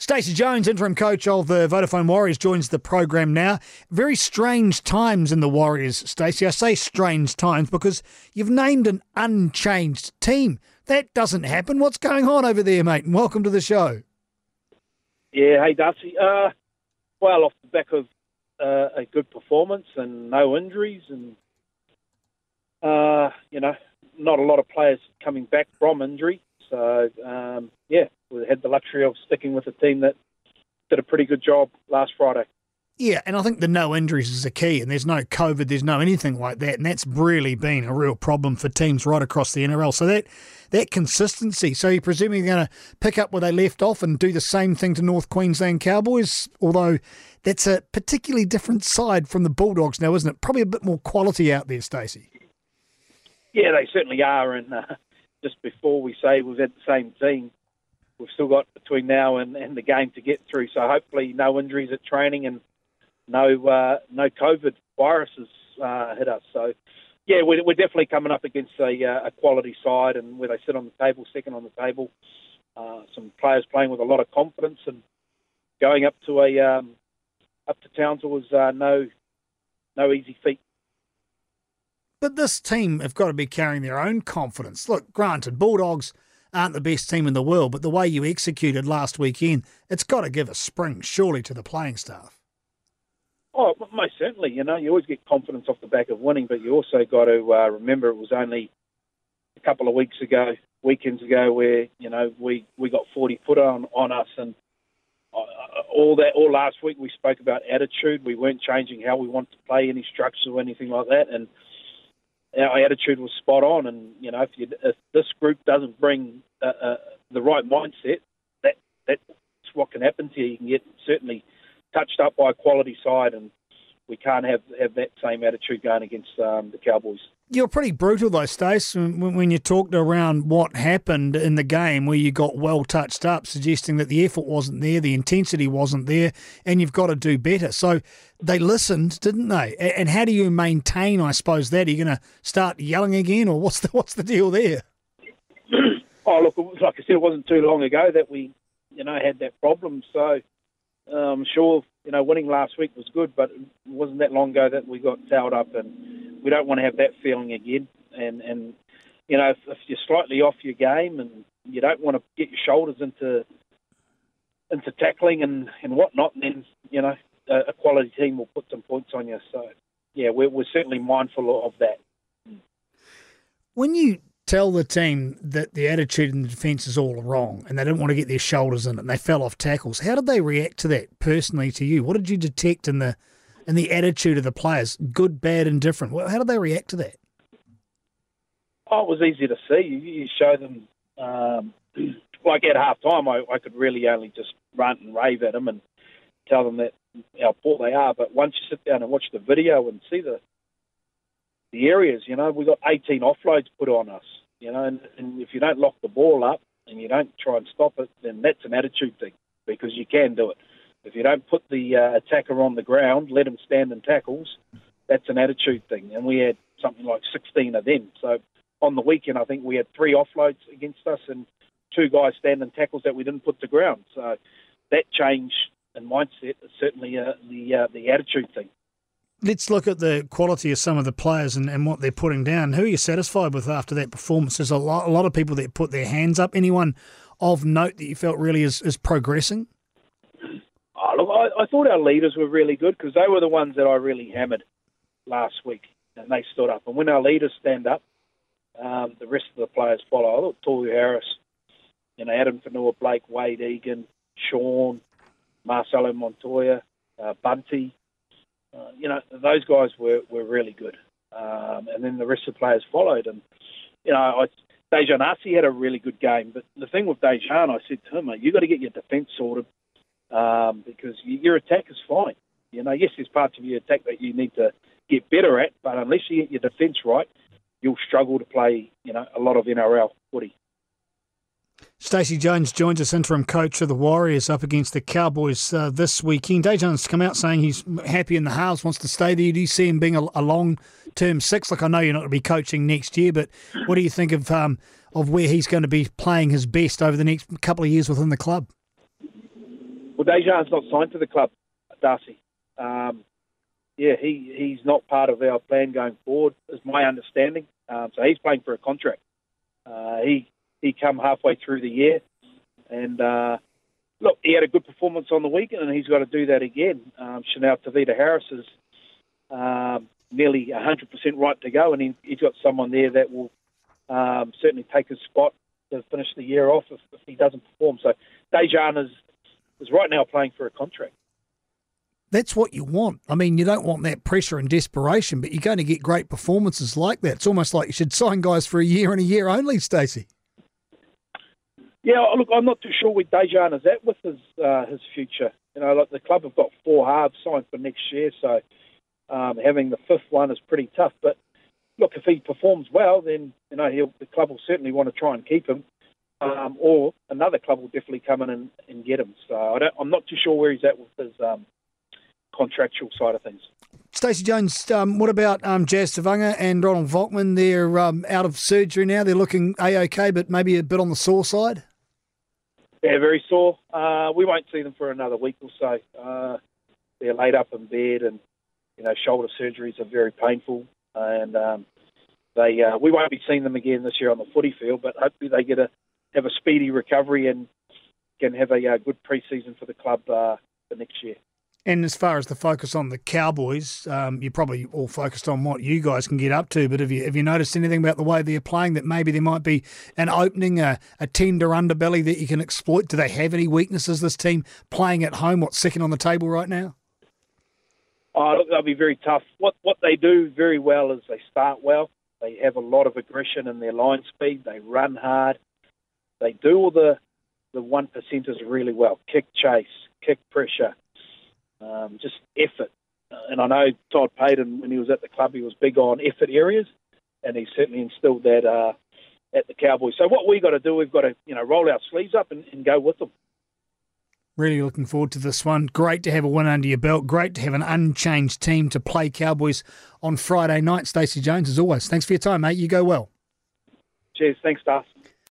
Stacey Jones, interim coach of the Vodafone Warriors, joins the program now. Very strange times in the Warriors, Stacey. I say strange times because you've named an unchanged team. That doesn't happen. What's going on over there, mate? And welcome to the show. Yeah, hey, Darcy. Uh, well, off the back of uh, a good performance and no injuries, and uh, you know, not a lot of players coming back from injury. So um, yeah, had the luxury of sticking with a team that did a pretty good job last Friday. Yeah, and I think the no injuries is the key, and there's no COVID, there's no anything like that, and that's really been a real problem for teams right across the NRL. So that that consistency. So you're presuming you're going to pick up where they left off and do the same thing to North Queensland Cowboys, although that's a particularly different side from the Bulldogs now, isn't it? Probably a bit more quality out there, Stacey. Yeah, they certainly are, and uh, just before we say we've had the same team, we've still got between now and, and the game to get through. So hopefully, no injuries at training and no uh, no COVID viruses uh, hit us. So yeah, we're, we're definitely coming up against a, uh, a quality side, and where they sit on the table, second on the table. Uh, some players playing with a lot of confidence and going up to a um, up to Townsville was uh, no no easy feat. But this team have got to be carrying their own confidence. Look, granted, Bulldogs aren't the best team in the world, but the way you executed last weekend, it's got to give a spring, surely, to the playing staff. Oh, most certainly. You know, you always get confidence off the back of winning, but you also got to uh, remember it was only a couple of weeks ago, weekends ago, where you know we we got 40 put on on us, and uh, all that all last week we spoke about attitude. We weren't changing how we want to play any structure or anything like that, and our attitude was spot on. And you know, if, you, if this group doesn't bring uh, uh, the right mindset, that that's what can happen to you. You can get certainly touched up by a quality side, and we can't have have that same attitude going against um, the Cowboys. You're pretty brutal though, Stace, when, when you talked around what happened in the game where you got well touched up, suggesting that the effort wasn't there, the intensity wasn't there, and you've got to do better. So they listened, didn't they? And how do you maintain, I suppose, that? Are you going to start yelling again, or what's the what's the deal there? oh, look, like I said, it wasn't too long ago that we, you know, had that problem. So I'm um, sure, you know, winning last week was good, but it wasn't that long ago that we got tailed up and we don't want to have that feeling again. And and you know, if, if you're slightly off your game and you don't want to get your shoulders into into tackling and and whatnot, then you know a, a quality team will put some points on you. So yeah, we're, we're certainly mindful of that. When you tell the team that the attitude in the defence is all wrong and they didn't want to get their shoulders in it and they fell off tackles, how did they react to that personally to you? What did you detect in the and the attitude of the players, good, bad, and different. How did they react to that? Oh, it was easy to see. You, show them, um, like at half time, I, I could really only just rant and rave at them and tell them that how poor they are. But once you sit down and watch the video and see the the areas, you know, we got 18 offloads put on us, you know, and, and if you don't lock the ball up and you don't try and stop it, then that's an attitude thing because you can do it. If you don't put the uh, attacker on the ground, let him stand in tackles, that's an attitude thing. And we had something like 16 of them. So on the weekend, I think we had three offloads against us and two guys standing tackles that we didn't put to ground. So that change in mindset is certainly uh, the uh, the attitude thing. Let's look at the quality of some of the players and, and what they're putting down. Who are you satisfied with after that performance? There's a lot, a lot of people that put their hands up. Anyone of note that you felt really is, is progressing? Oh, look, I, I thought our leaders were really good because they were the ones that I really hammered last week, and they stood up. And when our leaders stand up, um, the rest of the players follow. I thought Tohu Harris, you know, Addin Fonua, Blake, Wayde Egan, Shaun, Marcelo Montoya, uh, Bunty, uh, you know, those guys were, were really good. Um, and then the rest of the players followed. And, you know, I, Daejarn Asi had a really good game. But the thing with Daejarn, I said to him, you've got to get your defence sorted um, because your attack is fine. You know, yes, there's parts of your attack that you need to get better at, but unless you get your defence right, you'll struggle to play, you know, a lot of NRL footy. Stacey Jones joins us, interim coach of the Warriors up against the Cowboys uh, this weekend. Daejarn's come out saying he's happy in the halves, wants to stay there. Do you see him being a, a long-term six? Like I know you're not going to be coaching next year, but what do you think of um, of where he's going to be playing his best over the next couple of years within the club? well, Daejarn's not signed to the club, Darcy. Um, yeah, he, he's not part of our plan going forward, is my understanding. Um, so he's playing for a contract. Uh, he he come halfway through the year, and uh, look, he had a good performance on the weekend, and he's got to do that again. Um, Chanel Tavita Harris is um, nearly 100% right to go, and he, he's got someone there that will um, certainly take his spot to finish the year off if, if he doesn't perform. So Daejarn is is right now playing for a contract. That's what you want. I mean, you don't want that pressure and desperation, but you're going to get great performances like that. It's almost like you should sign guys for a year and a year only, Stacey. Yeah, look, I'm not too sure where Daejarn is at with his uh, his future. You know, like the club have got four halves signed for next year, so um, having the fifth one is pretty tough. But look, if he performs well, then you know he'll, the club will certainly want to try and keep him, um, or another club will definitely come in and, and get him. So I am not too sure where he's at with his um, contractual side of things. Stacey Jones, um, what about um, Jazz and Ronald Volkman? They're um, out of surgery now. They're looking a-okay, but maybe a bit on the sore side. Yeah, very sore. Uh, we won't see them for another week or so. Uh, they're laid up in bed, and you know, shoulder surgeries are very painful, and um, they uh, we won't be seeing them again this year on the footy field. But hopefully, they get a have a speedy recovery and can have a uh, good pre-season for the club uh, for next year. And as far as the focus on the Cowboys, um, you're probably all focused on what you guys can get up to. But have you have you noticed anything about the way they're playing that maybe there might be an opening, a, a tender underbelly that you can exploit? Do they have any weaknesses? This team playing at home, what's second on the table right now? Oh, they'll be very tough. What what they do very well is they start well. They have a lot of aggression in their line speed. They run hard. They do all the the one percenters really well. Kick chase, kick pressure, um, just effort. Uh, and I know Todd Payten, when he was at the club, he was big on effort areas, and he certainly instilled that uh, at the Cowboys. So what we've got to do, we've got to you know roll our sleeves up and, and go with them. Really looking forward to this one. Great to have a win under your belt. Great to have an unchanged team to play Cowboys on Friday night. Stacey Jones, as always. Thanks for your time, mate. You go well. Cheers. Thanks, Darcy.